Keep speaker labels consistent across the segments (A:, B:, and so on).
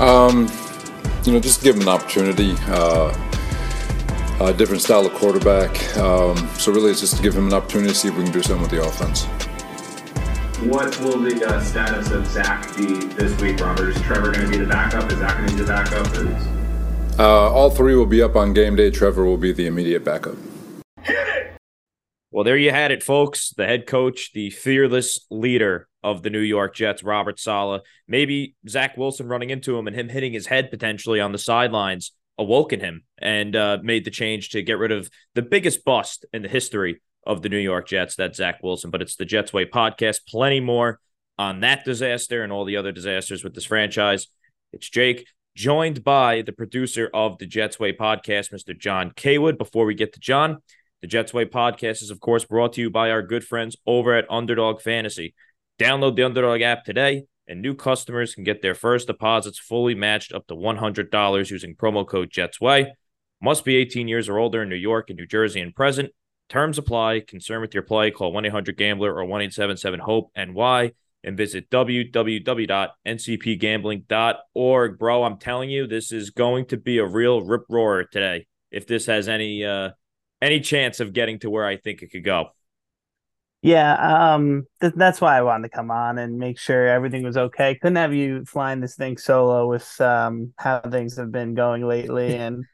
A: Um, you know, just give him an opportunity. Uh, a different style of quarterback. Um, so really, it's just to give him an opportunity to see if we can do something with the offense.
B: What will the uh, status of Zach be this week, Robert? Is Trevor going to be the backup? Is Zach going to be the backup?
A: Uh, all three will be up on game day. Trevor will be the immediate backup.
C: Well, there you had it, folks. The head coach, the fearless leader of the New York Jets, Robert Saleh. Maybe Zach Wilson running into him and him hitting his head potentially on the sidelines awoken him and uh, made the change to get rid of the biggest bust in the history of the New York Jets. That's Zach Wilson. But it's the Jets Way podcast. Plenty more on that disaster and all the other disasters with this franchise. It's Jake, joined by the producer of the Jets Way podcast, Mr. John Kaywood. Before we get to John, the Jets Way podcast is, of course, brought to you by our good friends over at Underdog Fantasy. Download the Underdog app today and new customers can get their first deposits fully matched up to $100 using promo code JETSWAY. Must be 18 years or older in New York and New Jersey and present. Terms apply. Concern with your play, call 1 800 Gambler or 1 877 HOPE NY and visit www.ncpgambling.org. Bro, I'm telling you, this is going to be a real rip roarer today if this has any uh, any chance of getting to where I think it could go.
D: Yeah, um, th- that's why I wanted to come on and make sure everything was okay. Couldn't have you flying this thing solo with um how things have been going lately, and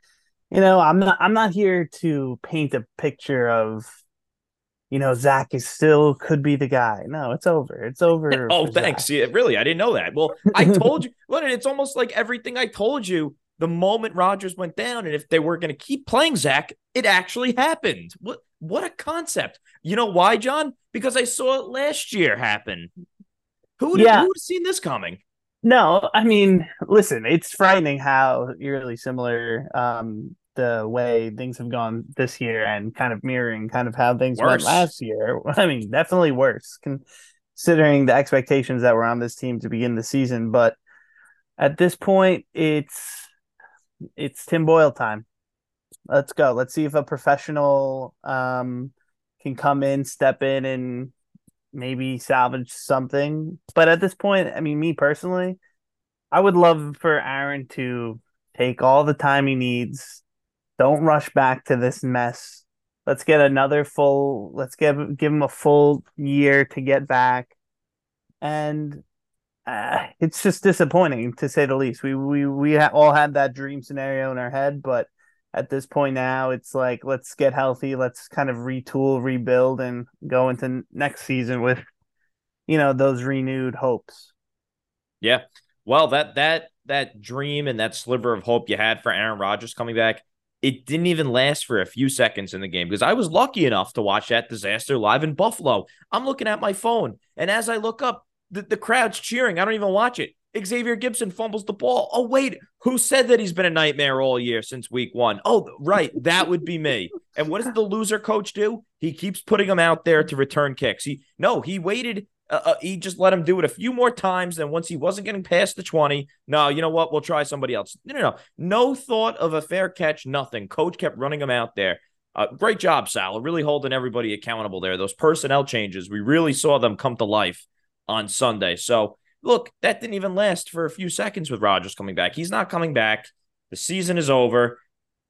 D: you know, I'm not I'm not here to paint a picture of, you know, Zach is still could be the guy. No, it's over. It's over.
C: oh, thanks. Yeah, really, I didn't know that. Well, I told you. Well, it's almost like everything I told you the moment Rodgers went down, and if they were going to keep playing Zach, it actually happened. What what a concept! You know why, John? Because I saw it last year happen. Who would yeah. have seen this coming?
D: No, I mean, listen, it's frightening how eerily similar um, the way things have gone this year and kind of mirroring kind of how things worse. went last year. I mean, definitely worse considering the expectations that were on this team to begin the season. But at this point, it's it's Tim Boyle time let's go. Let's see if a professional um, can come in, step in, and maybe salvage something. But at this point, I mean, me personally, I would love for Aaron to take all the time he needs. Don't rush back to this mess. Let's get another full. Let's give give him a full year to get back, and uh, it's just disappointing to say the least. We we we all had that dream scenario in our head, but at this point now it's like let's get healthy let's kind of retool rebuild and go into next season with you know those renewed hopes
C: yeah well that that that dream and that sliver of hope you had for Aaron Rodgers coming back it didn't even last for a few seconds in the game because I was lucky enough to watch that disaster live in Buffalo. I'm looking at my phone, and as I look up, the, the crowd's cheering. I don't even watch it. Xavier Gipson fumbles the ball. Oh, wait, who said that he's been a nightmare all year since week one? Oh, right, that would be me. And what does the loser coach do? He keeps putting him out there to return kicks. He no, he waited. Uh, uh, he just let him do it a few more times. Then once he wasn't getting past the twenty, no, you know what? We'll try somebody else. No, no, no, no thought of a fair catch. Nothing. Coach kept running him out there. Uh, great job, Sal. Really holding everybody accountable there. Those personnel changes, we really saw them come to life on Sunday. So Look, that didn't even last for a few seconds with Rodgers coming back. He's not coming back. The season is over.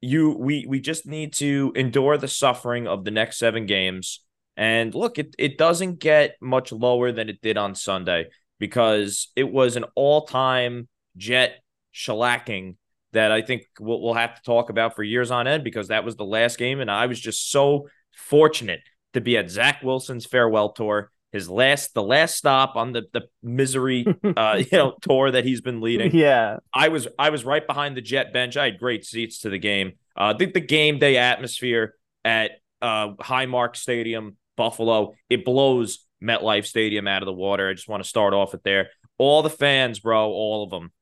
C: You we we just need to endure the suffering of the next seven games. And look, it, it doesn't get much lower than it did on Sunday because it was an all-time jet shellacking that I think we'll, we'll have to talk about for years on end because that was the last game. And I was just so fortunate to be at Zach Wilson's farewell tour his last the last stop on the the misery uh you know tour that he's been leading.
D: Yeah.
C: I was I was right behind the jet bench. I had great seats to the game. Uh the, the game day atmosphere at uh Highmark Stadium, Buffalo, it blows MetLife Stadium out of the water. I just want to start off with there. All the fans, bro, all of them.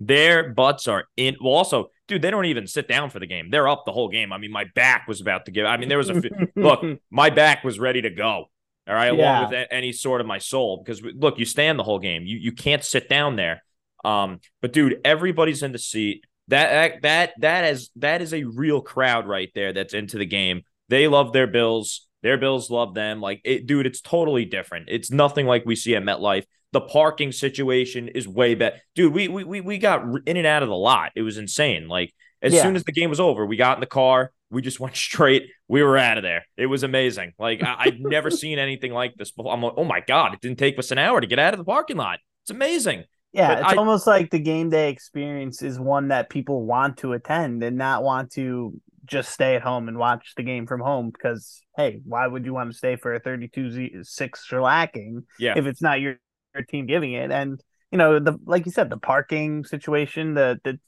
C: Their butts are in. Well, also, dude, they don't even sit down for the game. They're up the whole game. I mean, my back was about to give. I mean, there was a look. My back was ready to go. All right, yeah. along with any sort of my soul, because look, you stand the whole game. You you can't sit down there. Um, but dude, everybody's in the seat. That that that is that is a real crowd right there. That's into the game. They love their Bills. Their Bills love them. Like it, dude, it's totally different. It's nothing like we see at MetLife. The parking situation is way better. Dude, we, we, we got in and out of the lot. It was insane. Like, as yeah. soon as the game was over, we got in the car. We just went straight. We were out of there. It was amazing. Like I, have never seen anything like this before. I'm like, oh my god! It didn't take us an hour to get out of the parking lot. It's amazing.
D: Yeah, but it's I, almost like the game day experience is one that people want to attend and not want to just stay at home and watch the game from home because hey, why would you want to stay for a 32 6 shellacking
C: yeah.
D: if it's not your, your team giving it? And you know, the like you said, the parking situation, the the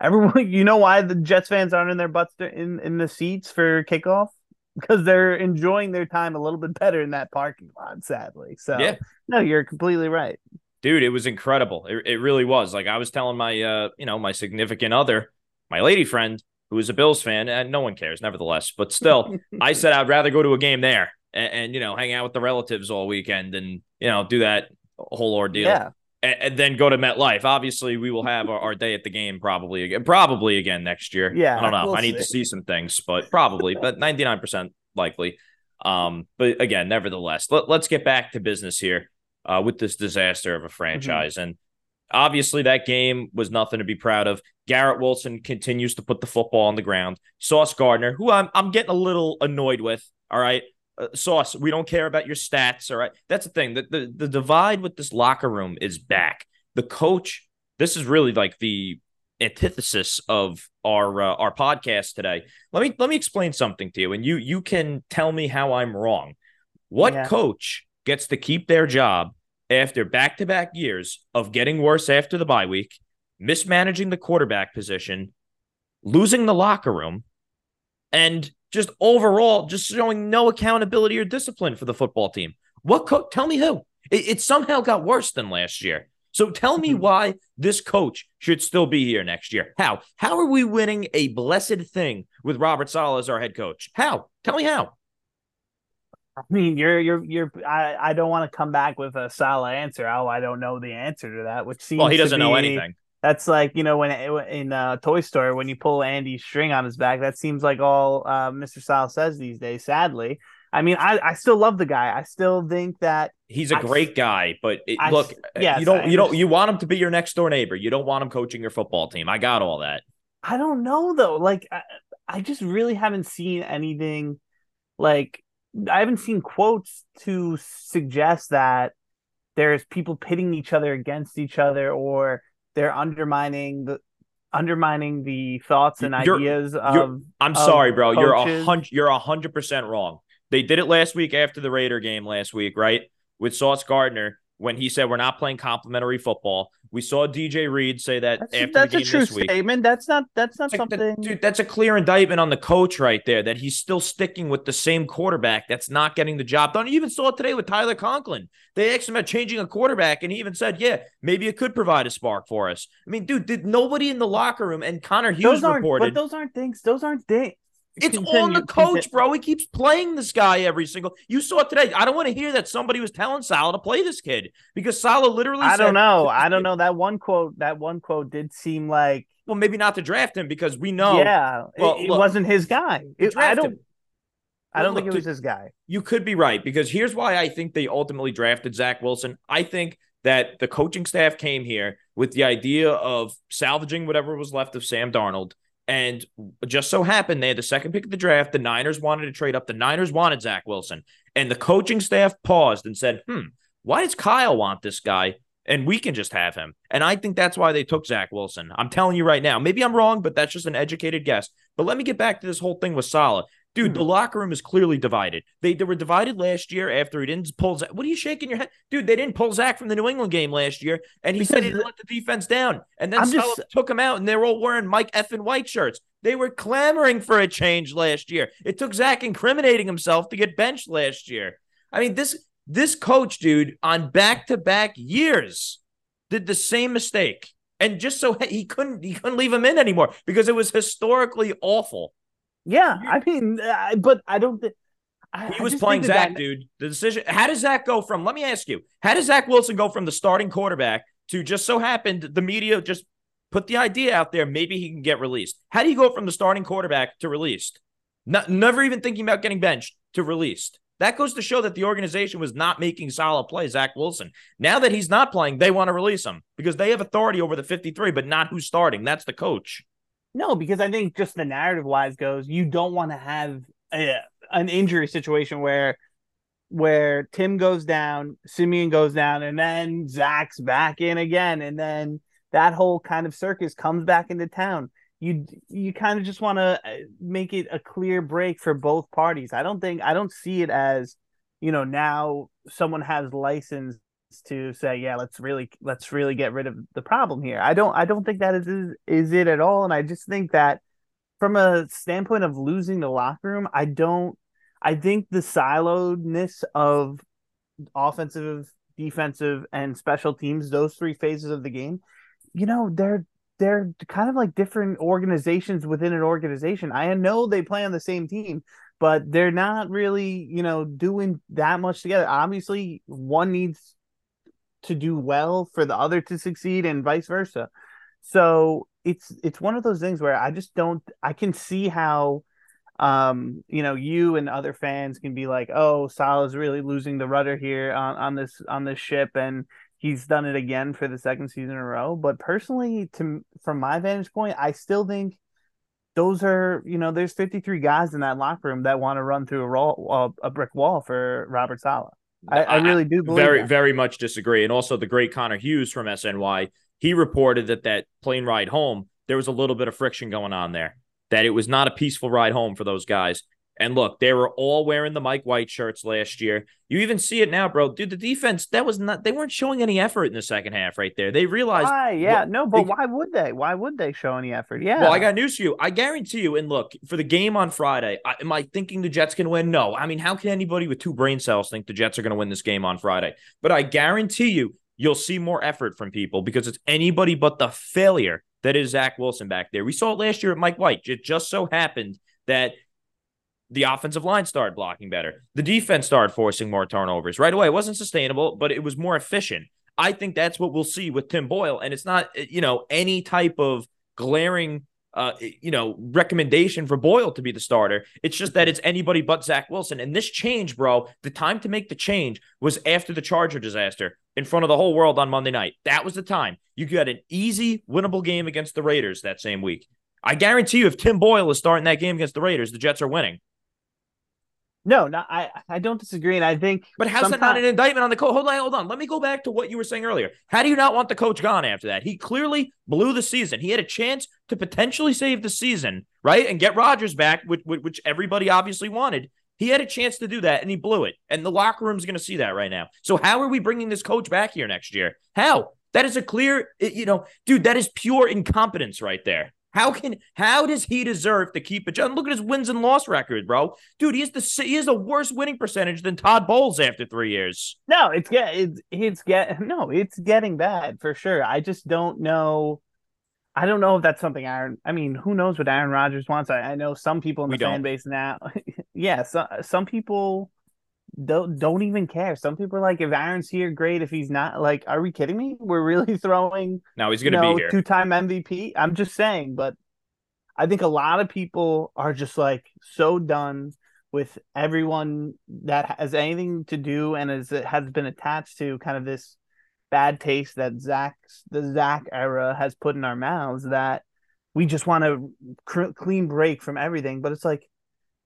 D: everyone you know why the Jets fans aren't in their butts in in the seats for kickoff? Because they're enjoying their time a little bit better in that parking lot, sadly. So
C: yeah.
D: no, you're completely right
C: dude, it was incredible. It, it really was. Like I was telling my, uh, you know, my significant other, my lady friend, who is a Bills fan, and no one cares, nevertheless. But still, I said I'd rather go to a game there and, and, you know hang out with the relatives all weekend and you know do that whole ordeal.
D: Yeah.
C: And, then go to MetLife. Obviously, we will have our, our, day at the game probably again, probably again next year.
D: Yeah,
C: I don't know. We'll I need see. to see some things, but probably, but ninety nine percent likely. Um, but again, nevertheless, let, let's get back to business here uh, with this disaster of a mm-hmm. franchise. Mm-hmm. And obviously, that game was nothing to be proud of. Garrett Wilson continues to put the football on the ground. Sauce Gardner, who I'm, I'm getting a little annoyed with. All right. Uh, Sauce, we don't care about your stats. All right. That's the thing. The, the, the divide with this locker room is back. The coach, this is really like the antithesis of our uh, our podcast today. Let me let me explain something to you, and you you can tell me how I'm wrong. What yeah. coach gets to keep their job after back to back years of getting worse after the bye week, mismanaging the quarterback position, losing the locker room, and just overall just showing no accountability or discipline for the football team. What co- tell me who? It, it, somehow got worse than last year. So tell me mm-hmm. why this coach should still be here next year. How? How are we winning a blessed thing with Robert Saleh as our head coach? How? Tell me how.
D: I mean, you're you're you're. I, I don't want to come back with a solid answer. Oh, I don't know the answer to that. Which seems
C: well, he doesn't
D: be,
C: know anything.
D: That's like you know when in uh, Toy Story when you pull Andy's string on his back. That seems like all uh, Mr. Saleh says these days. Sadly, I mean, I, I still love the guy. I still think that
C: he's a I, great guy. But it, I, look, yes, you don't you don't you want him to be your next door neighbor. You don't want him coaching your football team. I got all that.
D: I don't know though. Like I, I just really haven't seen anything like I haven't seen quotes to suggest that there's people pitting each other against each other or they're undermining the undermining the thoughts and you're, ideas you're, of
C: I'm
D: of
C: sorry, bro. Coaches. You're a hundred you're a hundred percent wrong. They did it last week after the Raider game last week, right? With Sauce Gardner when he said we're not playing complementary football. We saw DJ Reed say that
D: that's,
C: after
D: that's
C: the game
D: a true
C: this week.
D: statement. That's not that's not something.
C: That, dude, that's a clear indictment on the coach right there that he's still sticking with the same quarterback that's not getting the job done. You even saw it today with Tyler Conklin. They asked him about changing a quarterback, and he even said, "Yeah, maybe it could provide a spark for us." I mean, dude, did nobody in the locker room and Connor Hughes
D: those
C: reported?
D: But those aren't things. Those aren't things.
C: It's continue, on the coach, continue. bro. He keeps playing this guy every single. You saw it today. I don't want to hear that somebody was telling Saleh to play this kid because Saleh literally.
D: I
C: said,
D: don't know. I don't know. That one quote. That one quote did seem like.
C: Well, maybe not to draft him because we know.
D: Yeah, well, it, it look, wasn't his guy. It, I don't. Him. I don't well, think look, it was his guy.
C: You could be right because here's why I think they ultimately drafted Zach Wilson. I think that the coaching staff came here with the idea of salvaging whatever was left of Sam Darnold and just so happened they had the second pick of the draft. The Niners wanted to trade up. The Niners wanted Zach Wilson. And the coaching staff paused and said, hmm, why does Kyle want this guy? And we can just have him. And I think that's why they took Zach Wilson. I'm telling you right now. Maybe I'm wrong, but that's just an educated guess. But let me get back to this whole thing with Saleh. Dude, the hmm. locker room is clearly divided. They, they were divided last year after he didn't pull Zach. What are you shaking your head? Dude, they didn't pull Zach from the New England game last year, and he because said he didn't let the defense down. And then just, took him out, and they were all wearing Mike effing White shirts. They were clamoring for a change last year. It took Zach incriminating himself to get benched last year. I mean, this this coach, dude, on back to back years, did the same mistake, and just so he couldn't he couldn't leave him in anymore because it was historically awful.
D: Yeah, I mean, uh, but I don't think.
C: He was playing Zach, that... dude. The decision. How does Zach go from? Let me ask you. How does Zach Wilson go from the starting quarterback to just so happened the media just put the idea out there? Maybe he can get released. How do you go from the starting quarterback to released? Not, never even thinking about getting benched to released. That goes to show that the organization was not making solid plays. Zach Wilson. Now that he's not playing, they want to release him because they have authority over the 53, but not who's starting. That's the coach.
D: No, because I think just the narrative wise goes, you don't want to have a, an injury situation where where Tim goes down, Siemian goes down, and then Zach's back in again, and then that whole kind of circus comes back into town. You you kind of just want to uh, make it a clear break for both parties. I don't think I don't see it as, you know, now someone has license to say, yeah, let's really let's really get rid of the problem here. I don't I don't think that is is it at all, and I just think that from a standpoint of losing the locker room, I don't. I think the siloedness of offensive, defensive, and special teams, those three phases of the game, you know, they're they're kind of like different organizations within an organization. I know they play on the same team, but they're not really, you know, doing that much together. Obviously, one needs to do well for the other to succeed and vice versa. So it's it's one of those things where I just don't I can see how um you know you and other fans can be like oh Saleh's really losing the rudder here on, on this on this ship and he's done it again for the second season in a row but personally to from my vantage point I still think those are you know there's 53 guys in that locker room that want to run through a, roll, a brick wall for Robert Saleh I, I, really do
C: very
D: that.
C: very much disagree and also the great Connor Hughes from SNY he reported that that plane ride home, there was a little bit of friction going on there, that it was not a peaceful ride home for those guys. And look, they were all wearing the Mike White shirts last year. You even see it now, bro. Dude, the defense, that was not, they weren't showing any effort in the second half right there. They realized.
D: Why? Yeah, what, no, but they, why would they? Why would they show any effort? Yeah.
C: Well, I got news for you. I guarantee you, and look, for the game on Friday, I, am I thinking the Jets can win? No. I mean, how can anybody with two brain cells think the Jets are going to win this game on Friday? But I guarantee you, you'll see more effort from people because it's anybody but the failure that is Zach Wilson back there. We saw it last year at Mike White. It just so happened that the offensive line started blocking better. The defense started forcing more turnovers right away. It wasn't sustainable, but it was more efficient. I think that's what we'll see with Tim Boyle. And it's not, you know, any type of glaring uh, you know, recommendation for Boyle to be the starter. It's just that it's anybody but Zach Wilson. And this change, bro, the time to make the change was after the Charger disaster in front of the whole world on Monday night. That was the time. You got an easy, winnable game against the Raiders that same week. I guarantee you, if Tim Boyle is starting that game against the Raiders, the Jets are winning.
D: No, no, I I don't disagree, and I think.
C: But how's that not an indictment on the coach? Hold on, hold on. Let me go back to what you were saying earlier. How do you not want the coach gone after that? He clearly blew the season. He had a chance to potentially save the season, right, and get Rodgers back, which which everybody obviously wanted. He had a chance to do that, and he blew it. And the locker room's going to see that right now. So how are we bringing this coach back here next year? How? That is a clear, you know, dude. That is pure incompetence right there. How can how does he deserve to keep it? John, look at his wins and loss record, bro. Dude, he has the he has a worse winning percentage than Todd Bowles after three years.
D: No, it's get it's it's get no, it's getting bad for sure. I just don't know. I don't know if that's something Aaron. I mean, who knows what Aaron Rodgers wants? I, I know some people in the fan base now. yeah, so, some people don't don't even care. Some people are like, if Aaron's here, great. If he's not, like, are we kidding me? We're really throwing.
C: No, he's going to you know, be here.
D: Two time MVP. I'm just saying, but I think a lot of people are just like so done with everyone that has anything to do and is has been attached to kind of this bad taste that Zach's the Zach era has put in our mouths that we just want to cr- clean break from everything. But it's like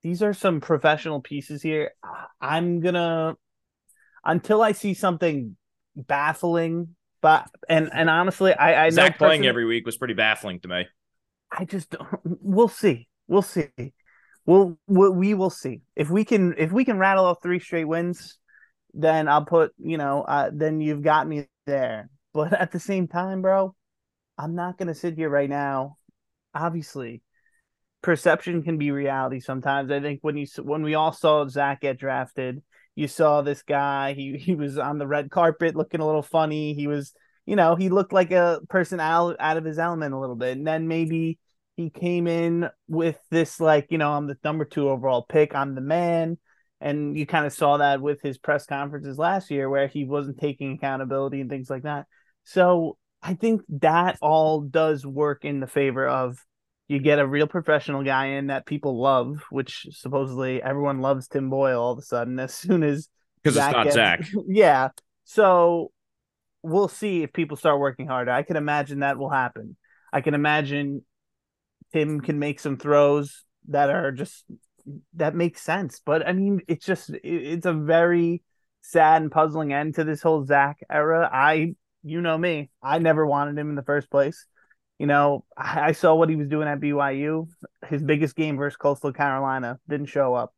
D: these are some professional pieces here. I'm gonna until I see something baffling, but and and honestly, I I
C: Zach playing every week was pretty baffling to me.
D: I just we'll see, we'll see, we'll, we'll we will see if we can if we can rattle off three straight wins, then I'll put you know uh, then you've got me there. But at the same time, bro, I'm not gonna sit here right now. Obviously, perception can be reality sometimes. I think when you when we all saw Zach get drafted, you saw this guy. He he was on the red carpet looking a little funny. He was, you know, he looked like a person out out of his element a little bit. And then maybe he came in with this like, you know, I'm the number two overall pick. I'm the man. And you kind of saw that with his press conferences last year where he wasn't taking accountability and things like that. So I think that all does work in the favor of You get a real professional guy in that people love, which supposedly everyone loves Tim Boyle all of a sudden as soon as
C: because it's not
D: gets,
C: Zach.
D: Yeah. So we'll see if people start working harder. I can imagine that will happen. I can imagine Tim can make some throws that are just that makes sense. But I mean, it's just it's a very sad and puzzling end to this whole Zach era. I, you know me, I never wanted him in the first place. You know, I, I saw what he was doing at BYU. His biggest game versus Coastal Carolina didn't show up.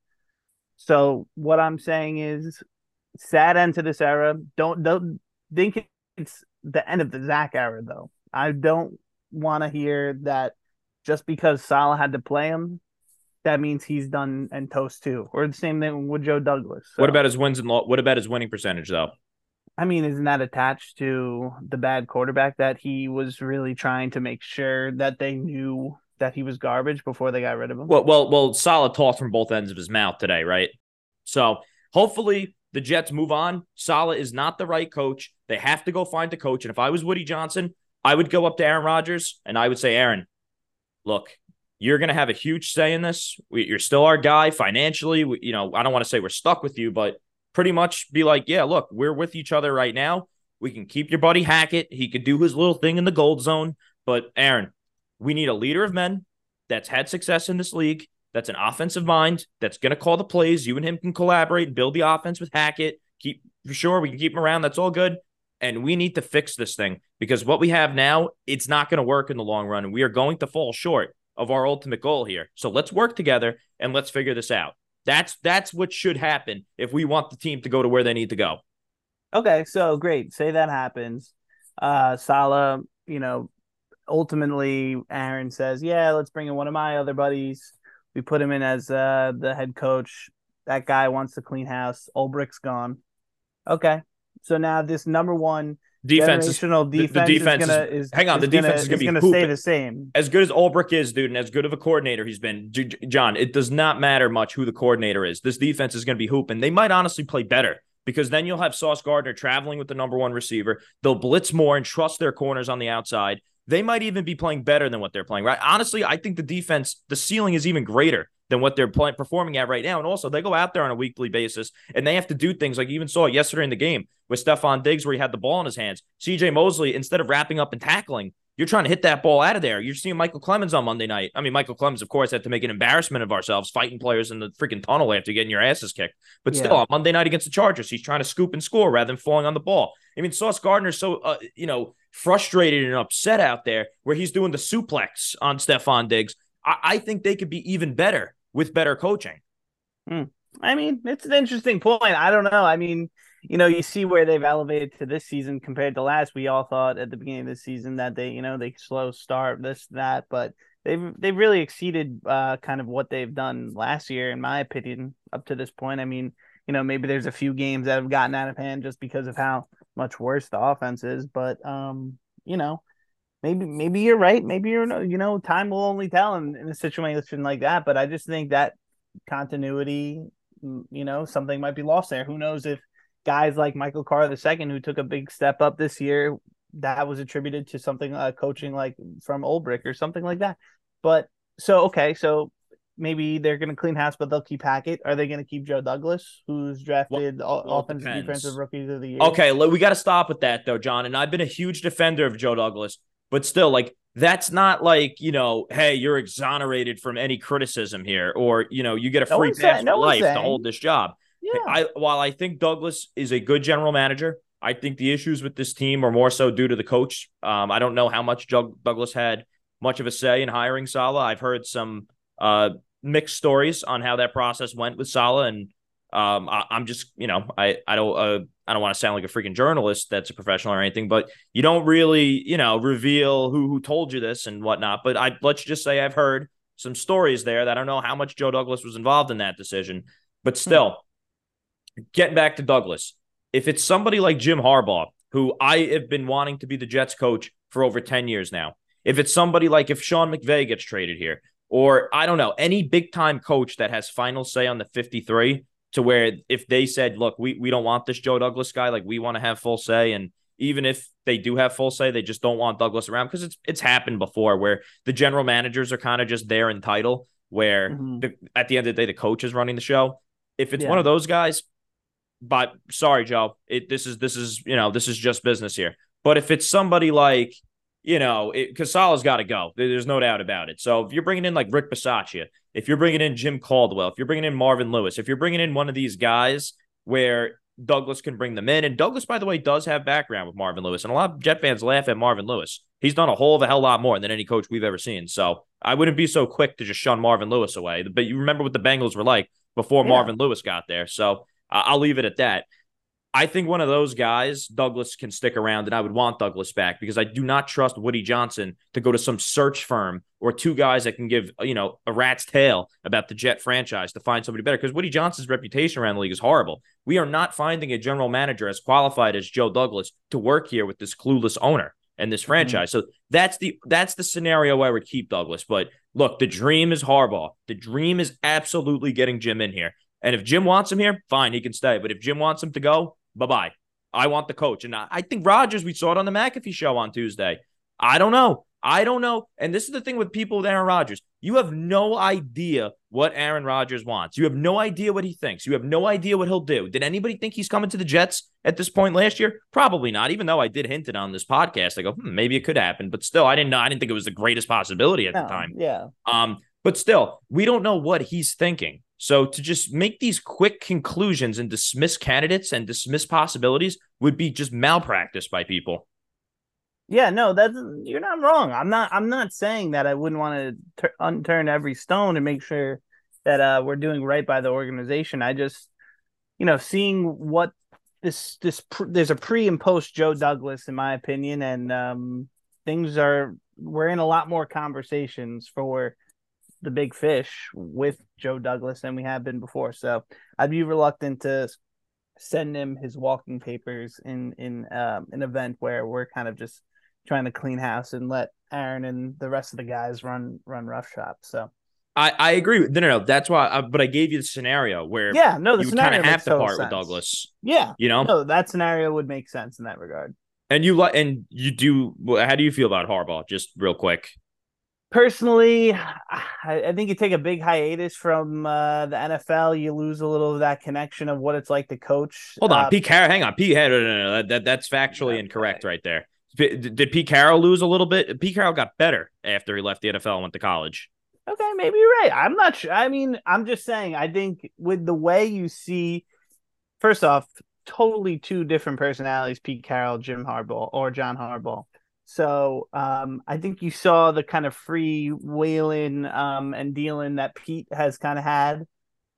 D: So what I'm saying is, sad end to this era. Don't don't think it's the end of the Zach era though. I don't want to hear that just because Saleh had to play him that means he's done and toast too. Or the same thing with Joe Douglas.
C: So. What about his wins and what about his winning percentage though?
D: I mean, isn't that attached to the bad quarterback that he was really trying to make sure that they knew that he was garbage before they got rid of him?
C: Well, well, well, solid talk from both ends of his mouth today, right? So hopefully the Jets move on. Saleh is not the right coach. They have to go find a coach. And if I was Woody Johnson, I would go up to Aaron Rodgers and I would say, Aaron, look, you're going to have a huge say in this. We, you're still our guy financially. We, you know, I don't want to say we're stuck with you, but pretty much be like, yeah, look, we're with each other right now. We can keep your buddy Hackett. He could do his little thing in the gold zone. But Aaron, we need a leader of men that's had success in this league, that's an offensive mind, that's going to call the plays. You and him can collaborate and build the offense with Hackett. Keep for sure we can keep him around. That's all good. And we need to fix this thing because what we have now, it's not going to work in the long run. And we are going to fall short of our ultimate goal here. So let's work together and let's figure this out. That's that's what should happen if we want the team to go to where they need to go.
D: Okay, so great. Say that happens. Uh Saleh, you know, ultimately Aaron says, "Yeah, let's bring in one of my other buddies." We put him in as uh the head coach. That guy wants to clean house. Ulbrich's gone. Okay. So now this number one
C: defense is
D: defense, the, the defense is, gonna, is,
C: hang on
D: is
C: the defense
D: gonna,
C: is going
D: to
C: be
D: stay the same.
C: As good as Ulbrich is dude and as good of a coordinator he's been John it does not matter much who the coordinator is. This defense is going to be hooping. They might honestly play better because then you'll have Sauce Gardner traveling with the number one receiver. They'll blitz more and trust their corners on the outside they might even be playing better than what they're playing right honestly I think the defense the ceiling is even greater than what they're playing, performing at right now. And also, they go out there on a weekly basis and they have to do things like you even saw yesterday in the game with Stefon Diggs, where he had the ball in his hands. CJ Mosley, instead of wrapping up and tackling, you're trying to hit that ball out of there. You're seeing Michael Clemons on Monday night. I mean, Michael Clemons, of course, had to make an embarrassment of ourselves fighting players in the freaking tunnel after getting your asses kicked. But yeah. still, on Monday night against the Chargers, he's trying to scoop and score rather than falling on the ball. I mean, Sauce Gardner's so, uh, you know, frustrated and upset out there where he's doing the suplex on Stefon Diggs. I, I think they could be even better with better coaching.
D: Hmm. I mean, it's an interesting point. I don't know. I mean, you know, you see where they've elevated to this season compared to last. We all thought at the beginning of the season that they, you know, they slow start this that, but they've they've really exceeded uh, kind of what they've done last year, in my opinion, up to this point. I mean, you know, maybe there's a few games that have gotten out of hand just because of how much worse the offense is, but um, you know, maybe maybe you're right. Maybe you're you know time will only tell in, in a situation like that. But I just think that continuity, you know, something might be lost there. Who knows if guys like Michael Carter the second, who took a big step up this year, that was attributed to something uh, coaching like from Ulbrich or something like that. But so okay, so maybe they're going to clean house, but they'll keep Hackett. Are they going to keep Joe Douglas, who's drafted well, well, offensive defensive rookies of the year?
C: Okay, we got to stop with that though, John. And I've been a huge defender of Joe Douglas. But still, like that's not like you know, hey, you're exonerated from any criticism here, or you know, you get a free no pass for life saying. to hold this job. Yeah. I while I think Douglas is a good general manager, I think the issues with this team are more so due to the coach. Um, I don't know how much Doug, Douglas had much of a say in hiring Saleh. I've heard some uh, mixed stories on how that process went with Saleh, and um, I, am just you know I I don't uh, I don't want to sound like a freaking journalist that's a professional or anything, but you don't really, you know, reveal who who told you this and whatnot. But I let's just say I've heard some stories there that I don't know how much Joe Douglas was involved in that decision. But hmm. still. Getting back to Douglas, if it's somebody like Jim Harbaugh, who I have been wanting to be the Jets coach for over 10 years now, if it's somebody like if Sean McVay gets traded here, or I don't know, any big time coach that has final say on the 53, to where if they said, look, we, we don't want this Joe Douglas guy, like we want to have full say and even if they do have full say, they just don't want Douglas around because it's it's happened before where the general managers are kind of just there in title, where mm-hmm. the, at the end of the day the coach is running the show. If it's yeah. one of those guys, but sorry, Joe, it this is this is you know this is just business here. But if it's somebody like you know, because Saleh's got to go. There's no doubt about it. So if you're bringing in like Rick Bisaccia, if you're bringing in Jim Caldwell, if you're bringing in Marvin Lewis, if you're bringing in one of these guys where Douglas can bring them in, and Douglas, by the way, does have background with Marvin Lewis, and a lot of Jet fans laugh at Marvin Lewis. He's done a whole of a hell lot more than any coach we've ever seen. So I wouldn't be so quick to just shun Marvin Lewis away. But you remember what the Bengals were like before yeah. Marvin Lewis got there. So uh, I'll leave it at that. I think one of those guys, Douglas, can stick around, and I would want Douglas back because I do not trust Woody Johnson to go to some search firm or two guys that can give you know a rat's tail about the Jet franchise to find somebody better. Because Woody Johnson's reputation around the league is horrible. We are not finding a general manager as qualified as Joe Douglas to work here with this clueless owner and this mm-hmm. franchise. Mm-hmm. So that's the that's the scenario where would keep Douglas. But look, the dream is Harbaugh. The dream is absolutely getting Jim in here. And if Jim wants him here, fine, he can stay. But if Jim wants him to go, Bye bye. I want the coach. And I, I think Rodgers, we saw it on the McAfee show on Tuesday. I don't know. I don't know. And this is the thing with people with Aaron Rodgers. You have no idea what Aaron Rodgers wants. You have no idea what he thinks. You have no idea what he'll do. Did anybody think he's coming to the Jets at this point last year? Probably not. Even though I did hint it on this podcast, I go, hmm, maybe it could happen. But still, I didn't know. I didn't think it was the greatest possibility at no, the time.
D: Yeah.
C: Um. But still, we don't know what he's thinking. So to just make these quick conclusions and dismiss candidates and dismiss possibilities would be just malpractice by people.
D: Yeah, no, that's you're not wrong. I'm not. I'm not saying that I wouldn't want to unturn every stone and make sure that uh, we're doing right by the organization. I just, you know, seeing what this this there's a pre and post Joe Douglas in my opinion, and um, things are we're in a lot more conversations for the big fish with Joe Douglas than we have been before. So I'd be reluctant to send him his walking papers in in um, an event where we're kind of just trying to clean house and let Aaron and the rest of the guys run run rough shop. So
C: I, I agree. No, no, no. That's why. I, but I gave you the scenario where
D: yeah, no, the
C: you
D: kind
C: of have to part sense. with Douglas.
D: Yeah,
C: you know,
D: no, that scenario would make sense in that regard.
C: And you like, and you do. How do you feel about Harbaugh? Just real quick
D: personally, I, think you take a big hiatus from uh, the NFL, you lose a little of that connection of what it's like to coach.
C: Hold on, uh, Pete Carroll. Hang on, Pete. No, no, no. That, that's factually that's incorrect right. right there. Did Pete Carroll lose a little bit? Pete Carroll got better after he left the NFL and went to college.
D: Okay, maybe you're right. I'm not sure. I mean, I'm just saying. I think with the way you see, first off, totally two different personalities: Pete Carroll, Jim Harbaugh, or John Harbaugh. So um, I think you saw the kind of free wheeling um, and dealing that Pete has kind of had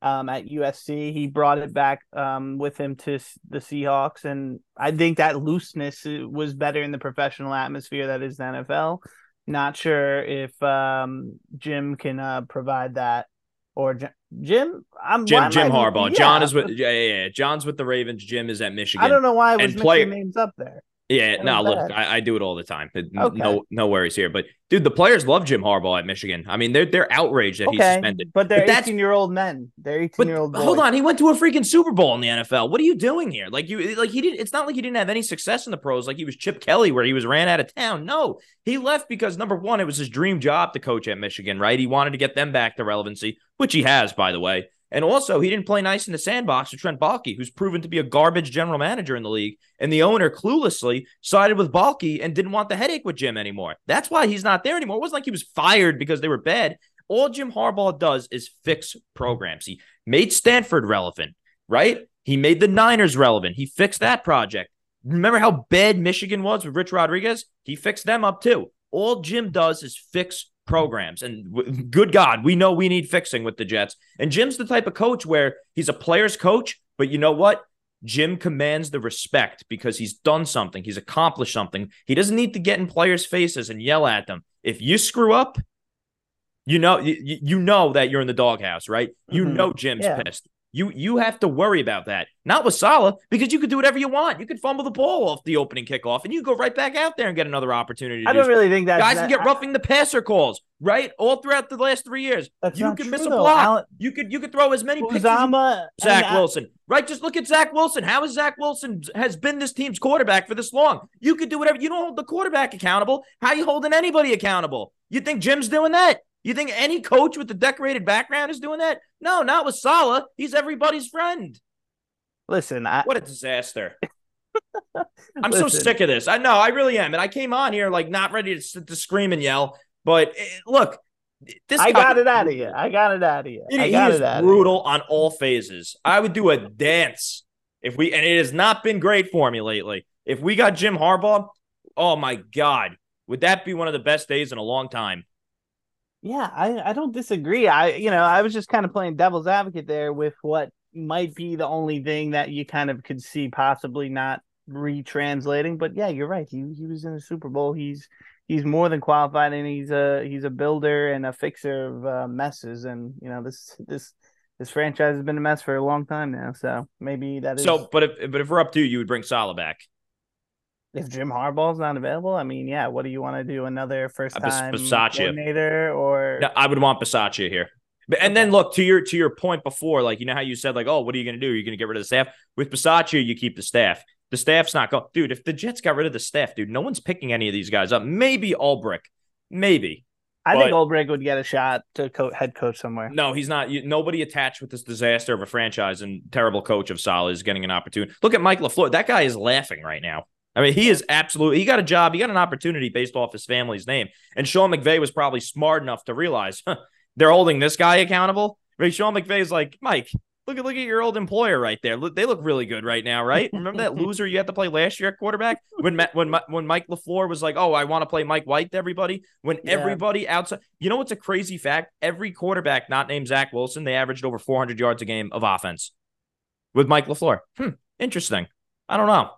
D: um, at USC. He brought it back um, with him to the Seahawks, and I think that looseness uh, was better in the professional atmosphere that is the NFL. Not sure if um, Jim can uh, provide that or Jim. I'm
C: Jim Jim Harbaugh. Yeah. John is with yeah, yeah, yeah. John's with the Ravens. Jim is at Michigan.
D: I don't know why I was and mixing names up there.
C: Yeah, no, look, I, I, do it all the time. Okay. No, no worries here. But dude, the players love Jim Harbaugh at Michigan. I mean, they're they're outraged that okay, he's suspended.
D: But they're eighteen year old men. They're eighteen year old. Men.
C: Hold on, he went to a freaking Super Bowl in the NFL. What are you doing here? Like you, like he didn't. It's not like he didn't have any success in the pros. Like he was Chip Kelly, where he was ran out of town. No, he left because number one, it was his dream job to coach at Michigan. Right, he wanted to get them back to relevancy, which he has, by the way. And also, he didn't play nice in the sandbox with Trent Baalke, who's proven to be a garbage general manager in the league. And the owner cluelessly sided with Baalke and didn't want the headache with Jim anymore. That's why he's not there anymore. It wasn't like he was fired because they were bad. All Jim Harbaugh does is fix programs. He made Stanford relevant, right? He made the Niners relevant. He fixed that project. Remember how bad Michigan was with Rich Rodriguez? He fixed them up too. All Jim does is fix programs. And w- good God, we know we need fixing with the Jets. And Jim's the type of coach where he's a player's coach, but you know what? Jim commands the respect because he's done something, he's accomplished something. He doesn't need to get in players' faces and yell at them. If you screw up, you know you, you know that you're in the doghouse, right? You mm-hmm. know Jim's yeah. pissed. You you have to worry about that. Not with Saleh because you could do whatever you want. You could fumble the ball off the opening kickoff, and you go right back out there and get another opportunity.
D: I don't really think that
C: guys can get roughing the passer calls. right? All throughout the last three years. You could miss a block.
D: Allen-
C: you could you could throw as many picks as you
D: Uzama,
C: Zach
D: I-
C: Wilson, right? Just look at Zach Wilson. How is Zach Wilson has been this team's quarterback for this long? You could do whatever. You don't hold the quarterback accountable. How you holding anybody accountable? You think Jim's doing that? You think any coach with a decorated background is doing that? No, not with Saleh. He's everybody's friend.
D: Listen, I,
C: What a disaster. I'm so sick of this. I know, I really am. And I came on here like not ready to, to scream and yell. But eh, look, this
D: I
C: guy-
D: got it out of you. I got it out of you.
C: It-
D: I
C: he
D: got
C: is
D: it out
C: brutal on all phases. I would do a dance if we, and it has not been great for me lately. If we got Jim Harbaugh, oh my God, would that be one of the best days in a long time?
D: Yeah, I, I don't disagree. I you know, I was just kind of playing devil's advocate there with what might be the only thing that you kind of could see possibly not retranslating. But yeah, you're right. He he was in the Super Bowl. He's he's more than qualified and he's a he's a builder and a fixer of uh, messes. And you know, this this this franchise has been a mess for a long time now. So maybe that is
C: So, but if but if we're up to you, you would bring Saleh back.
D: If Jim Harbaugh's not available, I mean, yeah, what do you want to do? Another first time coordinator or
C: No, I would want Bisaccia here. But and then look to your to your point before, like you know how you said like, oh, what are you gonna do? You're gonna get rid of the staff with Bisaccia. You keep the staff. The staff's not going, dude. If the Jets got rid of the staff, dude, no one's picking any of these guys up. Maybe Ulbrich, maybe.
D: I think
C: but-
D: Ulbrich would get a shot to co- head coach somewhere.
C: No, he's not. You, nobody attached with this disaster of a franchise and terrible coach of Saleh is getting an opportunity. Look at Mike LaFleur. That guy is laughing right now. I mean, he is absolutely. He got a job. He got an opportunity based off his family's name. And Sean McVay was probably smart enough to realize huh, they're holding this guy accountable. Right? Sean McVay's like, Mike, look at look at your old employer right there. Look, they look really good right now, right? Remember that loser you had to play last year at quarterback when when when Mike LaFleur was like, oh, I want to play Mike White to everybody. When
D: Yeah.
C: everybody outside, you know what's a crazy fact? Every quarterback not named Zach Wilson, they averaged over 400 yards a game of offense with Mike LaFleur. Hmm, interesting. I don't know.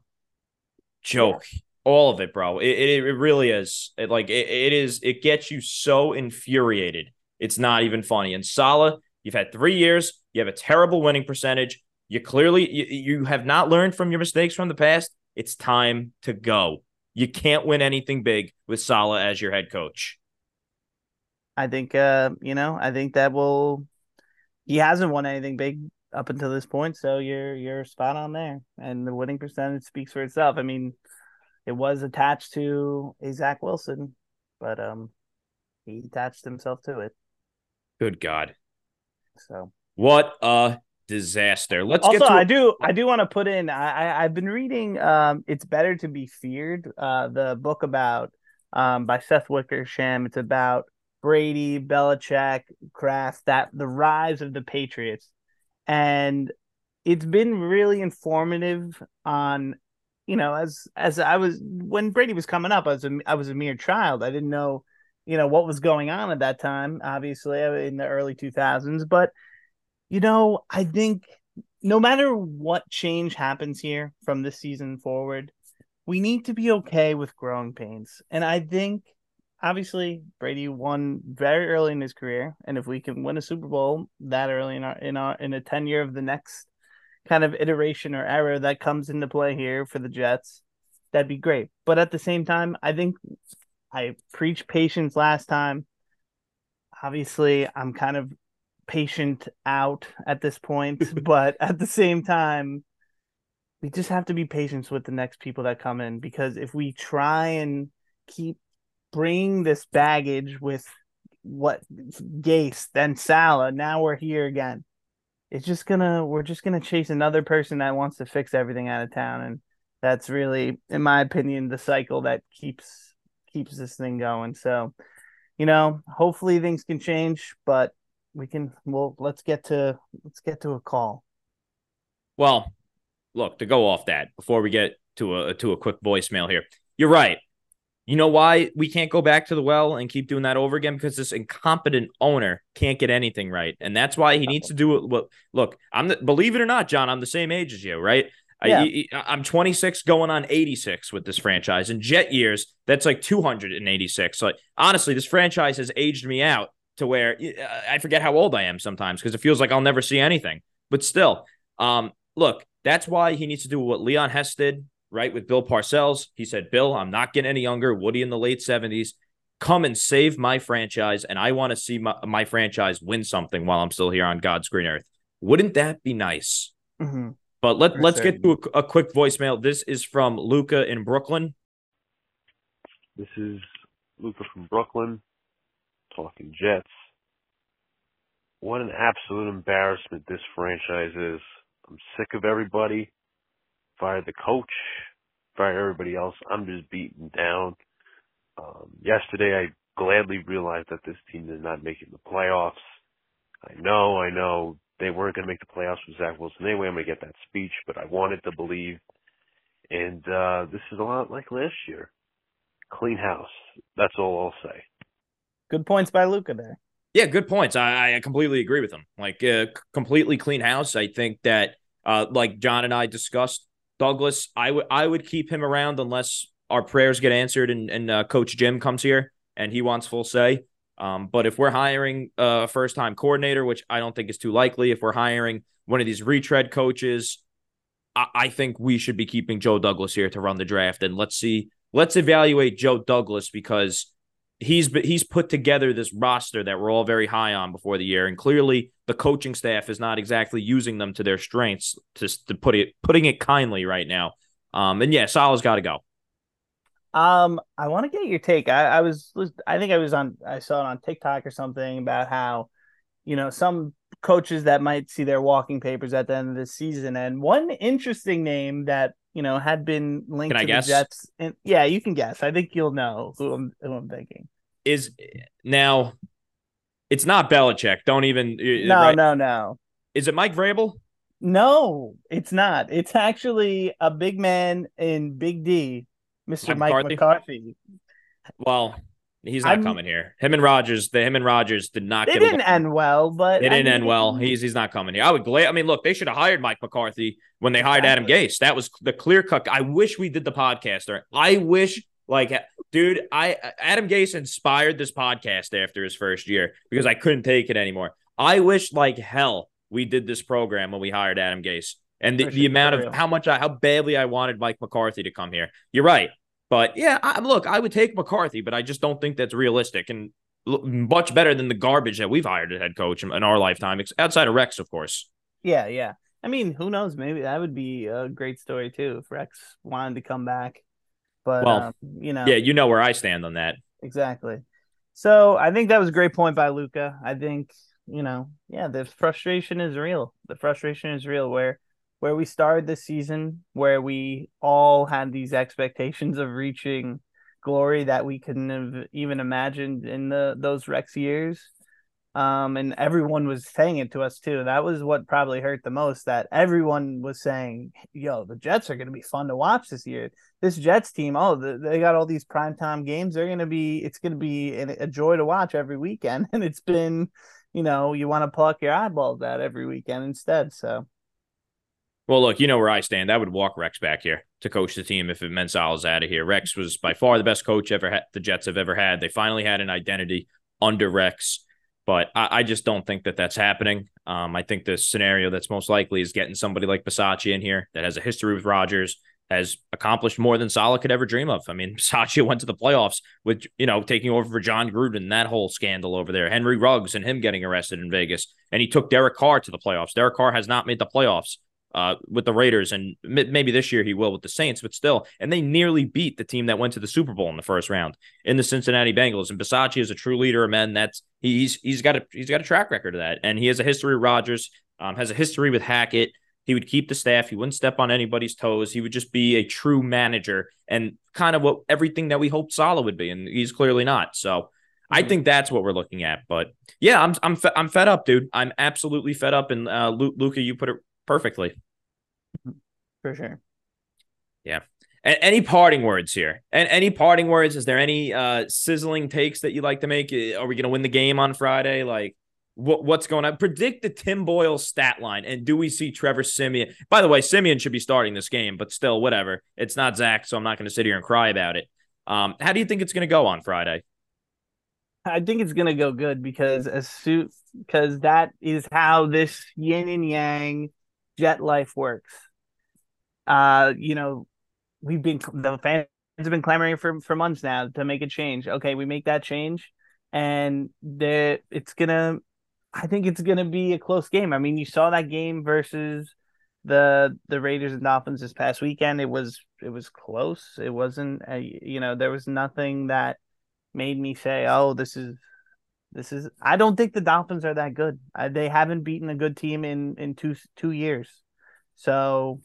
C: Joke. All of it, bro. It, it, it really is. It like it, it is. It gets you so infuriated. It's not even funny. And Saleh, you've had three years. You have a terrible winning percentage. You clearly you, you have not learned from your mistakes from the past. It's time to go. You can't win anything big with Saleh as your head coach.
D: I think uh, you know, I think that will he hasn't won anything big up until this point, so you're you're spot on there. And the winning percentage speaks for itself. I mean, it was attached to a Zach Wilson, but um he attached himself to it.
C: Good God.
D: So
C: What a disaster. Let's
D: also
C: get to
D: I do I do want to put in I, I I've been reading um It's Better to Be Feared, uh the book about um by Seth Wickersham. It's about Brady, Belichick, Kraft, that the rise of the Patriots. And it's been really informative on you know, as as I was when Brady was coming up, I was a I was a mere child. I didn't know, you know, what was going on at that time, obviously uh, in the early 2000s, but you know, I think no matter what change happens here from this season forward, we need to be okay with growing pains. And I think obviously Brady won very early in his career, and if we can win a Super Bowl that early in our in our in a tenure of the next kind of iteration or era that comes into play here for the Jets, that'd be great. But at the same time, I think I preached patience last time. Obviously, I'm kind of patient out at this point, but at the same time, we just have to be patient with the next people that come in because if we try and keep bringing this baggage with what Gase, then Saleh, now we're here again. It's just gonna we're just gonna chase another person that wants to fix everything out of town, and that's really, in my opinion, the cycle that keeps keeps this thing going. So, you know, hopefully things can change, but we can. Well, let's get to let's get to a call.
C: Well, look, to go off that before we get to a to a quick voicemail here. You're right. You know why we can't go back to the well and keep doing that over again? Because this incompetent owner can't get anything right, and that's why he needs to do it. Well, look, I'm the, believe it or not, John, I'm the same age as you, right?
D: Yeah.
C: I, I'm 26, going on 86 with this franchise. In Jet years, that's like 286. So, like, honestly, this franchise has aged me out to where I forget how old I am sometimes because it feels like I'll never see anything. But still, um, look, that's why he needs to do what Leon Hess did, right? With Bill Parcells. He said, Bill, I'm not getting any younger. Woody in the late 70s. come and save my franchise, and I want to see my, my franchise win something while I'm still here on God's green earth. Wouldn't that be nice?
D: Mm-hmm.
C: But let, let's certain. get to a, a quick voicemail. This is from Luca in Brooklyn.
E: This is Luca from Brooklyn, talking Jets. What an absolute embarrassment this franchise is. I'm sick of everybody. Fire the coach, fire everybody else. I'm just beaten down. Um, yesterday, I gladly realized that this team is not making the playoffs. I know, I know they weren't going to make the playoffs with Zach Wilson anyway. I'm going to get that speech, but I wanted to believe. And uh, this is a lot like last year. Clean house. That's all I'll say.
D: Good points by Luca there.
C: Yeah, good points. I, I completely agree with him. Like, uh, completely clean house. I think that, uh, like John and I discussed, Douglas, I would I would keep him around unless our prayers get answered and, and uh, Coach Jim comes here and he wants full say. Um, but if we're hiring a first time coordinator, which I don't think is too likely, if we're hiring one of these retread coaches, I, I think we should be keeping Joe Douglas here to run the draft. And let's see, let's evaluate Joe Douglas because he's he's put together this roster that we're all very high on before the year, and clearly the coaching staff is not exactly using them to their strengths. To, to put it putting it kindly right now. Um, and yeah, Saleh's got to go.
D: Um, I want to get your take. I, I was, I think I was on, I saw it on TikTok or something about how, you know, some coaches that might see their walking papers at the end of the season. And one interesting name that you know had been linked
C: can
D: to
C: I guess?
D: the Jets. And yeah, you can guess. I think you'll know who I'm, who I'm thinking.
C: Is now, it's not Belichick. Don't even.
D: Uh, no, right? no, no.
C: Is it Mike Vrabel?
D: No, it's not. It's actually a big man in Big D Mr. Mike, McCarthy. McCarthy.
C: Well, he's not I'm, coming here. Him and Rodgers, the him and Rodgers did not.
D: They didn't end well, but
C: they didn't I mean, end well. He's he's not coming here. I would glad. I mean, look, they should have hired Mike McCarthy when they hired. Adam Gase. That was the clear cut. I wish we did the podcast. Or I wish, like, dude, I Adam Gase inspired this podcast after his first year because I couldn't take it anymore. I wish like hell we did this program when we hired Adam Gase. And the, the amount of how much I, how badly I wanted Mike McCarthy to come here. You're right. But yeah, I, look, I would take McCarthy, but I just don't think that's realistic and much better than the garbage that we've hired as head coach in, in our lifetime, outside of Rex, of course.
D: Yeah, yeah. I mean, who knows? Maybe that would be a great story too if Rex wanted to come back. But well, um, you know,
C: yeah, you know where I stand on that.
D: Exactly. So I think that was a great point by Luca. I think you know, yeah, the frustration is real. The frustration is real. Where where we started this season, where we all had these expectations of reaching glory that we couldn't have even imagined in the those Rex years. Um, and everyone was saying it to us too. That was what probably hurt the most. That everyone was saying, "Yo, the Jets are going to be fun to watch this year. This Jets team, oh, the, they got all these primetime games. They're going to be, it's going to be a joy to watch every weekend." And it's been, you know, you want to pluck your eyeballs out every weekend instead. So
C: well, look, you know where I stand. I would walk Rex back here to coach the team if it meant Saleh's out of here. Rex was by far the best coach ever had, the Jets have ever had. They finally had an identity under Rex, but I, I just don't think that that's happening. Um, I think the scenario that's most likely is getting somebody like Bisaccia in here that has a history with Rodgers, has accomplished more than Salah could ever dream of. I mean, Bisaccia went to the playoffs with, you know, taking over for Jon Gruden, that whole scandal over there, Henry Ruggs and him getting arrested in Vegas. And he took Derek Carr to the playoffs. Derek Carr has not made the playoffs uh, with the Raiders, and maybe this year he will with the Saints, but still, and they nearly beat the team that went to the Super Bowl in the first round in the Cincinnati Bengals. And Bisaccia is a true leader of men. That's he's he's got a he's got a track record of that, and he has a history with Rodgers, um, has a history with Hackett. He would keep the staff. He wouldn't step on anybody's toes. He would just be a true manager and kind of what everything that we hoped Saleh would be, and he's clearly not. So. I mm-hmm. think that's what we're looking at. But yeah, I'm I'm fe- I'm fed up, dude. I'm absolutely fed up. And uh, Luca, you put it perfectly.
D: For sure.
C: Yeah. A- any parting words here? And any parting words? Is there any uh, sizzling takes that you like to make? Are we going to win the game on Friday? Like, what, what's going on? Predict the Tim Boyle stat line, and do we see Trevor Siemian? By the way, Siemian should be starting this game, but still, whatever. It's not Zach, so I'm not going to sit here and cry about it. Um, how do you think it's going to go on Friday?
D: I think it's going to go good because as soon because that is how this yin and yang jet life works. Uh, you know, we've been the fans have been clamoring for for months now to make a change. Okay, we make that change, and the it's gonna. I think it's gonna be a close game. I mean, you saw that game versus the the Raiders and Dolphins this past weekend. It was it was close. It wasn't. A, you know, there was nothing that made me say, "Oh, this is this is." I don't think the Dolphins are that good. I, they haven't beaten a good team in in two two years. So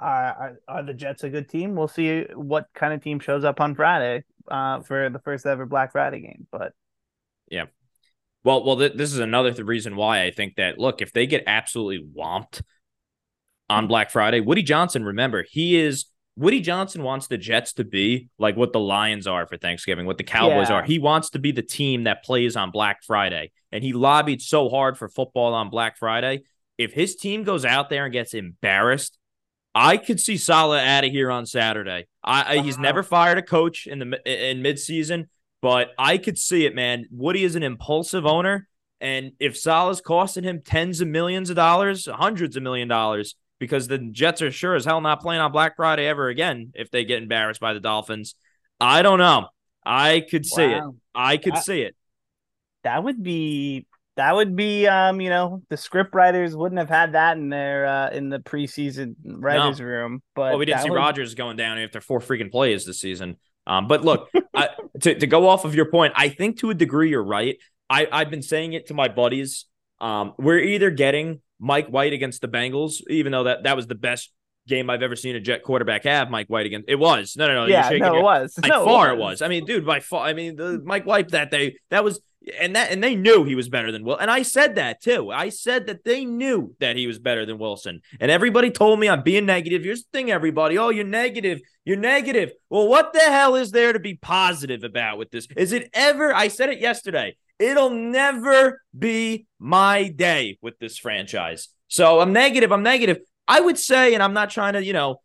D: are, are the Jets a good team? We'll see what kind of team shows up on Friday uh, for the first ever Black Friday game. But
C: yeah, well, well, th- this is another th- reason why I think that look, if they get absolutely whomped on Black Friday, Woody Johnson, remember, he is Woody Johnson wants the Jets to be like what the Lions are for Thanksgiving, what the Cowboys yeah. are. He wants to be the team that plays on Black Friday. And he lobbied so hard for football on Black Friday. If his team goes out there and gets embarrassed I could see Saleh out of here on Saturday. I, wow. he's never fired a coach in the in midseason, but I could see it, man. Woody is an impulsive owner, and if Saleh's costing him tens of millions of dollars, hundreds of million dollars, because the Jets are sure as hell not playing on Black Friday ever again if they get embarrassed by the Dolphins. I don't know. I could see wow. it. I could I, see it.
D: That would be that would be um you know the script writers wouldn't have had that in their uh in the preseason writers no. room but
C: well, we didn't see would... Rodgers going down after four freaking plays this season um but look I, to, to go off of your point I think to a degree you're right I I've been saying it to my buddies um we're either getting Mike White against the Bengals even though that that was the best game I've ever seen a Jet quarterback have Mike White against. It was no, no, no.
D: Yeah, no, your, it was.
C: By
D: no,
C: far,
D: it was.
C: it was. I mean, dude, by far. I mean, the Mike White that day that was and that and they knew he was better than Will. And I said that too. I said that they knew that he was better than Wilson. And everybody told me I'm being negative. Here's the thing, everybody. Oh, you're negative. You're negative. Well, what the hell is there to be positive about with this? Is it ever? I said it yesterday. It'll never be my day with this franchise. So I'm negative. I'm negative. I would say, and I'm not trying to, you know,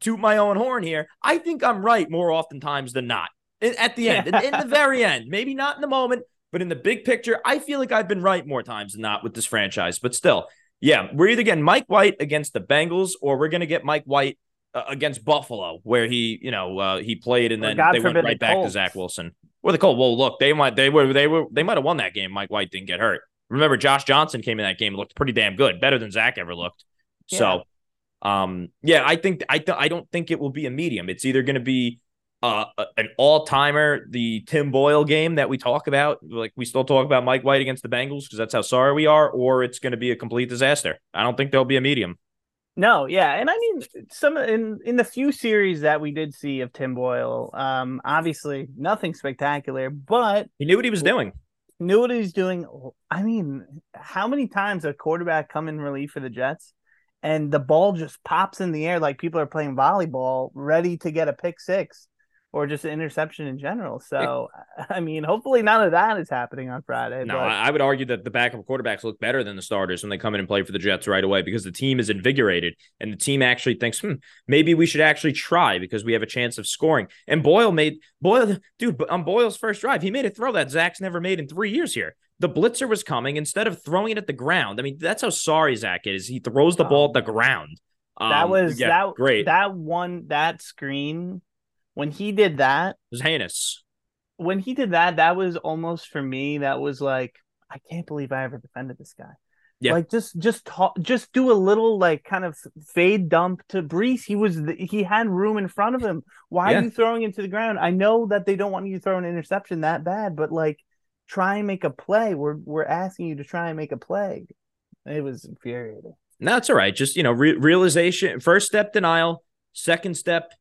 C: toot my own horn here. I think I'm right more oftentimes than not. At the end, in, in the very end, maybe not in the moment, but in the big picture, I feel like I've been right more times than not with this franchise. But still, yeah, we're either getting Mike White against the Bengals or we're going to get Mike White uh, against Buffalo, where he, you know, uh, he played and then they went right back to Zach Wilson. Or the Colts. Well, look, they might they were they were they might have won that game. Mike White didn't get hurt. Remember, Josh Johnson came in that game, looked pretty damn good, better than Zach ever looked. Yeah. So, um, yeah, I think I th- I don't think it will be a medium. It's either going to be uh, an all timer, the Tim Boyle game that we talk about. Like we still talk about Mike White against the Bengals because that's how sorry we are, or it's going to be a complete disaster. I don't think there'll be a medium.
D: No, yeah, and I mean some in in the few series that we did see of Tim Boyle, um, obviously nothing spectacular, but
C: he knew what he was doing.
D: Knew what he was doing. I mean, how many times a quarterback come in relief for the Jets? and the ball just pops in the air like people are playing volleyball, ready to get a pick six or just an interception in general. So, I mean, hopefully none of that is happening on Friday.
C: No, but... I would argue that the backup quarterbacks look better than the starters when they come in and play for the Jets right away because the team is invigorated and the team actually thinks, hmm, maybe we should actually try because we have a chance of scoring. And Boyle made Boyle, dude, on Boyle's first drive, he made a throw that Zach's never made in three years here. The blitzer was coming instead of throwing it at the ground. I mean, that's how sorry Zach is. He throws the ball at the ground.
D: Um, that was yeah, that great. That one that screen when he did that, it
C: was heinous.
D: When he did that, that was almost for me. That was like, I can't believe I ever defended this guy. Yeah. Like just just talk, just do a little like kind of fade dump to Breece. He was he had room in front of him. Why yeah. are you throwing it to the ground? I know that they don't want you to throw an interception that bad, but like try and make a play. We're we're asking you to try and make a play. It was infuriating.
C: No, that's all right. Just you know, re- realization. First step denial. Second step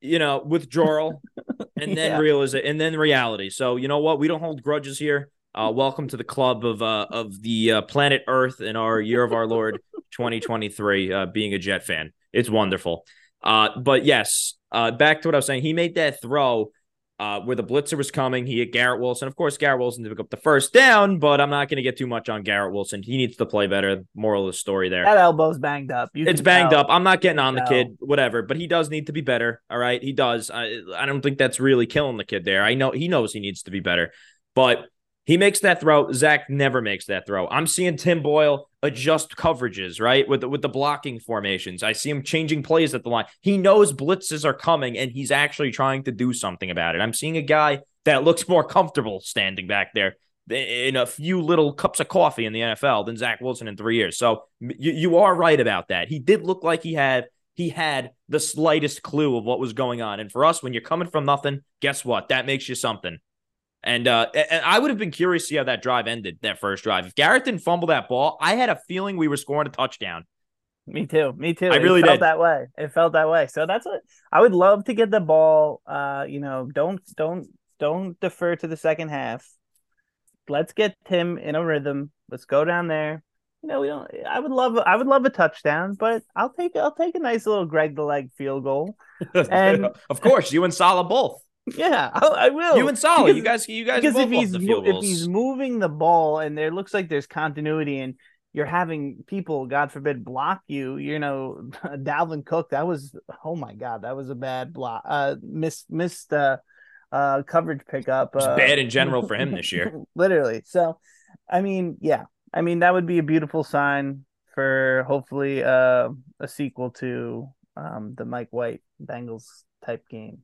C: you know, withdrawal and then yeah. realize it and then reality. So you know what? We don't hold grudges here. Uh, welcome to the club of uh, of the uh, planet Earth in our year of our Lord 2023. Uh, being a Jet fan, it's wonderful. Uh, but yes, uh, back to what I was saying. He made that throw uh, where the blitzer was coming. He hit Garrett Wilson. Of course, Garrett Wilson to pick up the first down, but I'm not going to get too much on Garrett Wilson. He needs to play better. Moral of the story there.
D: That elbow's banged up.
C: You it's banged tell. up. I'm not getting on the kid, whatever, but he does need to be better. All right. He does. I, I don't think that's really killing the kid there. I know he knows he needs to be better, but He makes that throw. Zach never makes that throw. I'm seeing Tim Boyle adjust coverages, right? With the, with the blocking formations. I see him changing plays at the line. He knows blitzes are coming and he's actually trying to do something about it. I'm seeing a guy that looks more comfortable standing back there in a few little cups of coffee in the NFL than Zach Wilson in three years. So you, you are right about that. He did look like he had he had the slightest clue of what was going on. And for us, when you're coming from nothing, guess what? That makes you something. And uh, and I would have been curious to see how that drive ended, that first drive. If Garrett didn't fumble that ball, I had a feeling we were scoring a touchdown.
D: Me too. Me too.
C: I really
D: it felt
C: did.
D: that way. It felt that way. So that's what I would love to get the ball. Uh, you know, don't don't don't defer to the second half. Let's get Tim in a rhythm. Let's go down there. You know, we don't. I would love. I would love a touchdown, but I'll take. I'll take a nice little Greg the leg field goal. And
C: of course, you and Saleh both.
D: Yeah, I, I will.
C: You and Saleh,
D: Because-
C: you guys, you guys
D: because
C: both
D: if he's
C: the
D: mo-
C: field
D: if he's moving the ball and there looks like there's continuity and you're having people, God forbid, block you. You know, Dalvin Cook. That was oh my God, that was a bad block. Uh, missed missed uh, uh coverage pickup.
C: It's
D: uh,
C: bad in general for him this year.
D: literally. So, I mean, yeah, I mean that would be a beautiful sign for hopefully uh, a sequel to um the Mike White Bengals type game.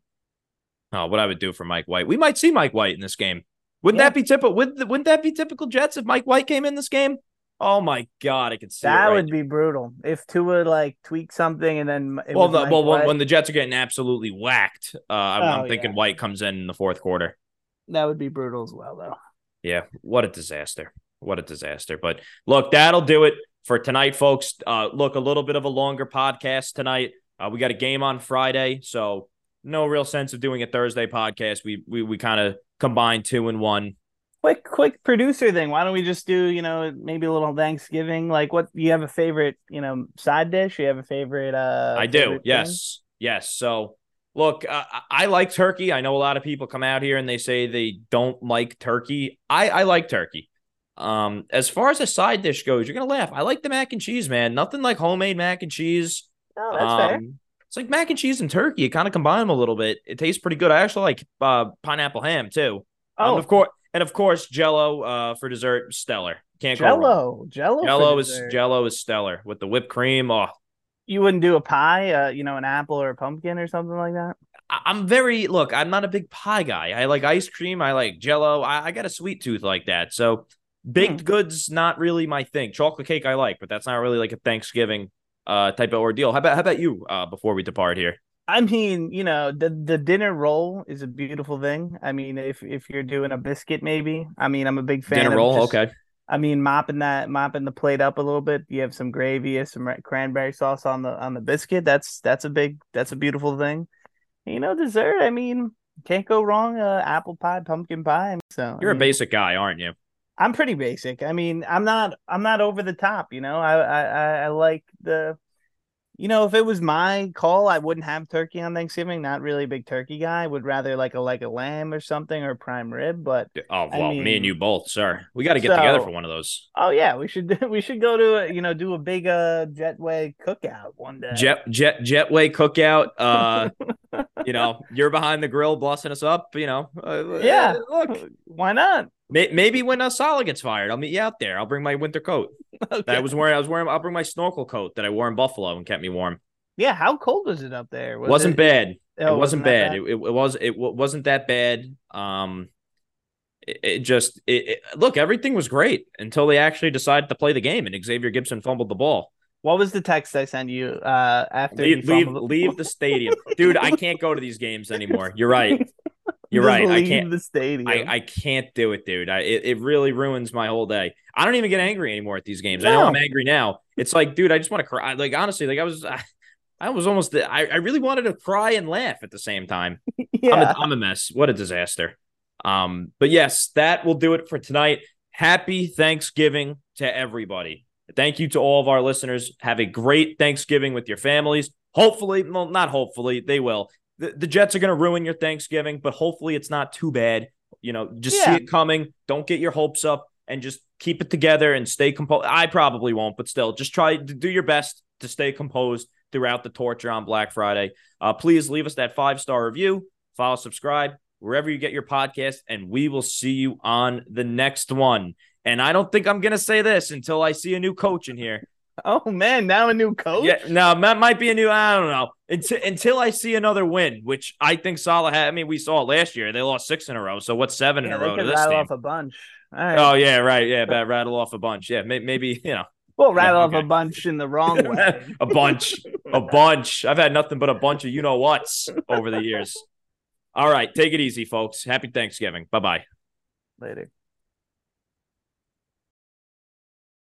C: Oh, what I would do for Mike White. We might see Mike White in this game. Wouldn't
D: Yeah.
C: that be typical? Would, wouldn't that be typical Jets if Mike White came in this game? Oh my God, I could see
D: That
C: right
D: would be brutal if Tua like tweak something and then it
C: well, the, well, when, when the Jets are getting absolutely whacked, uh, I'm, I'm
D: Oh,
C: thinking
D: yeah.
C: White comes in in the fourth quarter.
D: that would be brutal as well, though.
C: Yeah, what a disaster! What a disaster! But look, that'll do it for tonight, folks. Uh, look, a little bit of a longer podcast tonight. Uh, we got a game on Friday, so no real sense of doing a Thursday podcast. We we we kind of combined two and one.
D: Quick, quick producer thing. Why don't we just do you know maybe a little Thanksgiving? Like, what you have a favorite you know side dish? You have a favorite? uh
C: I do.
D: favorite thing?
C: Yes. Yes. So, look, uh, I I like turkey. I know a lot of people come out here and they say they don't like turkey. I, I like turkey. Um, as far as a side dish goes, you're gonna laugh. I like the mac and cheese, man. Nothing like homemade mac and cheese.
D: Oh, that's fair.
C: Um, It's like mac and cheese and turkey. You kind of combine them a little bit. It tastes pretty good. I actually like uh, pineapple ham too. Um,
D: Oh,
C: of course, and of course, Jello uh, for dessert, stellar. Can't go wrong.
D: Jello, Jello,
C: Jello is
D: dessert.
C: Jello is stellar with the whipped cream. Oh,
D: You wouldn't do a pie, uh, you know, an apple or a pumpkin or something like that.
C: I'm very look. I'm not a big pie guy. I like ice cream. I like Jello. I, I got a sweet tooth like that. So baked
D: Hmm.
C: goods not really my thing. Chocolate cake I like, but that's not really like a Thanksgiving uh type of ordeal. How about how about you? Uh, before we depart here,
D: I mean, you know, the the dinner roll is a beautiful thing. I mean, if if you're doing a biscuit, maybe. I mean, I'm a big fan.
C: dinner roll.
D: just-
C: Okay,
D: I mean, mopping that, mopping the plate up a little bit. You have some gravy, have some cranberry sauce on the on the biscuit. That's that's a big, that's a beautiful thing. You know, dessert. I mean, can't go wrong. Uh, apple pie, pumpkin pie. So
C: you're
D: I
C: a
D: mean,
C: basic guy, aren't you?
D: I'm pretty basic. I mean, I'm not, I'm not over the top. You know, I, I, I- like the. You know, if it was my call, I wouldn't have turkey on Thanksgiving. Not really a big turkey guy. Would rather like a like a lamb or something or prime rib. But
C: Oh
D: I
C: well, me and you both, sir. We got to get together for one of those.
D: Oh yeah, we should we should go to a, you know do a big uh jetway cookout one day.
C: Jet jet jetway cookout. Uh, you know, you're behind the grill, blessing us up. You know, uh,
D: Yeah.
C: Look,
D: Why not?
C: May- maybe when uh, Saleh gets fired, I'll meet you out there. I'll bring my winter coat. that I was wearing. I was wearing. I'll bring my snorkel coat that I wore in Buffalo and kept me warm.
D: Yeah, how cold was it up there? Was
C: wasn't
D: it,
C: bad.
D: oh,
C: it wasn't
D: that
C: bad. It, it, it was. It wasn't that bad. Um, it, it just. It, look, everything was great until they actually decided to play the game, and Xavier Gipson fumbled the ball.
D: What was the text I sent you uh after
C: Leave, leave,
D: fumbled-
C: leave the stadium, dude. I can't go to these games anymore. You're right. You're right. I can't.
D: the stadium.
C: I, I can't do it, dude. I it, it really ruins my whole day. I don't even get angry anymore at these games. I know I'm angry now. It's like, dude, I just want to cry. Like honestly, like I was, I, I was almost. I, I really wanted to cry and laugh at the same time. I'm,
D: yeah.
C: a, I'm a mess. What a disaster. Um, but yes, that will do it for tonight. Happy Thanksgiving to everybody. Thank you to all of our listeners. Have a great Thanksgiving with your families. Hopefully, well, not hopefully, they will. The, the Jets are going to ruin your Thanksgiving, but hopefully it's not too bad. You know, just
D: Yeah.
C: see it coming. Don't get your hopes up and just keep it together and stay composed. I probably won't, but still, just try to do your best to stay composed throughout the torture on Black Friday. Uh, please leave us that five star review, follow, subscribe wherever you get your podcast, and we will see you on the next one. And I don't think I'm going to say this until I see a new coach in here.
D: Oh man, now a new coach.
C: Yeah, no, that might be a new. I don't know until until I see another win, which I think Saleh had. I mean, we saw it last year; they lost six in a row. So what's seven
D: yeah,
C: in a row
D: to
C: this
D: rattle
C: team?
D: off a bunch.
C: Oh yeah, right. Yeah, bad rattle off a bunch. Yeah, may, maybe you know.
D: We'll rattle
C: yeah,
D: okay. off a bunch in the wrong way.
C: a bunch, a bunch. I've had nothing but a bunch of you know what's over the years. All right, take it easy, folks. Happy Thanksgiving. Bye bye.
D: Later.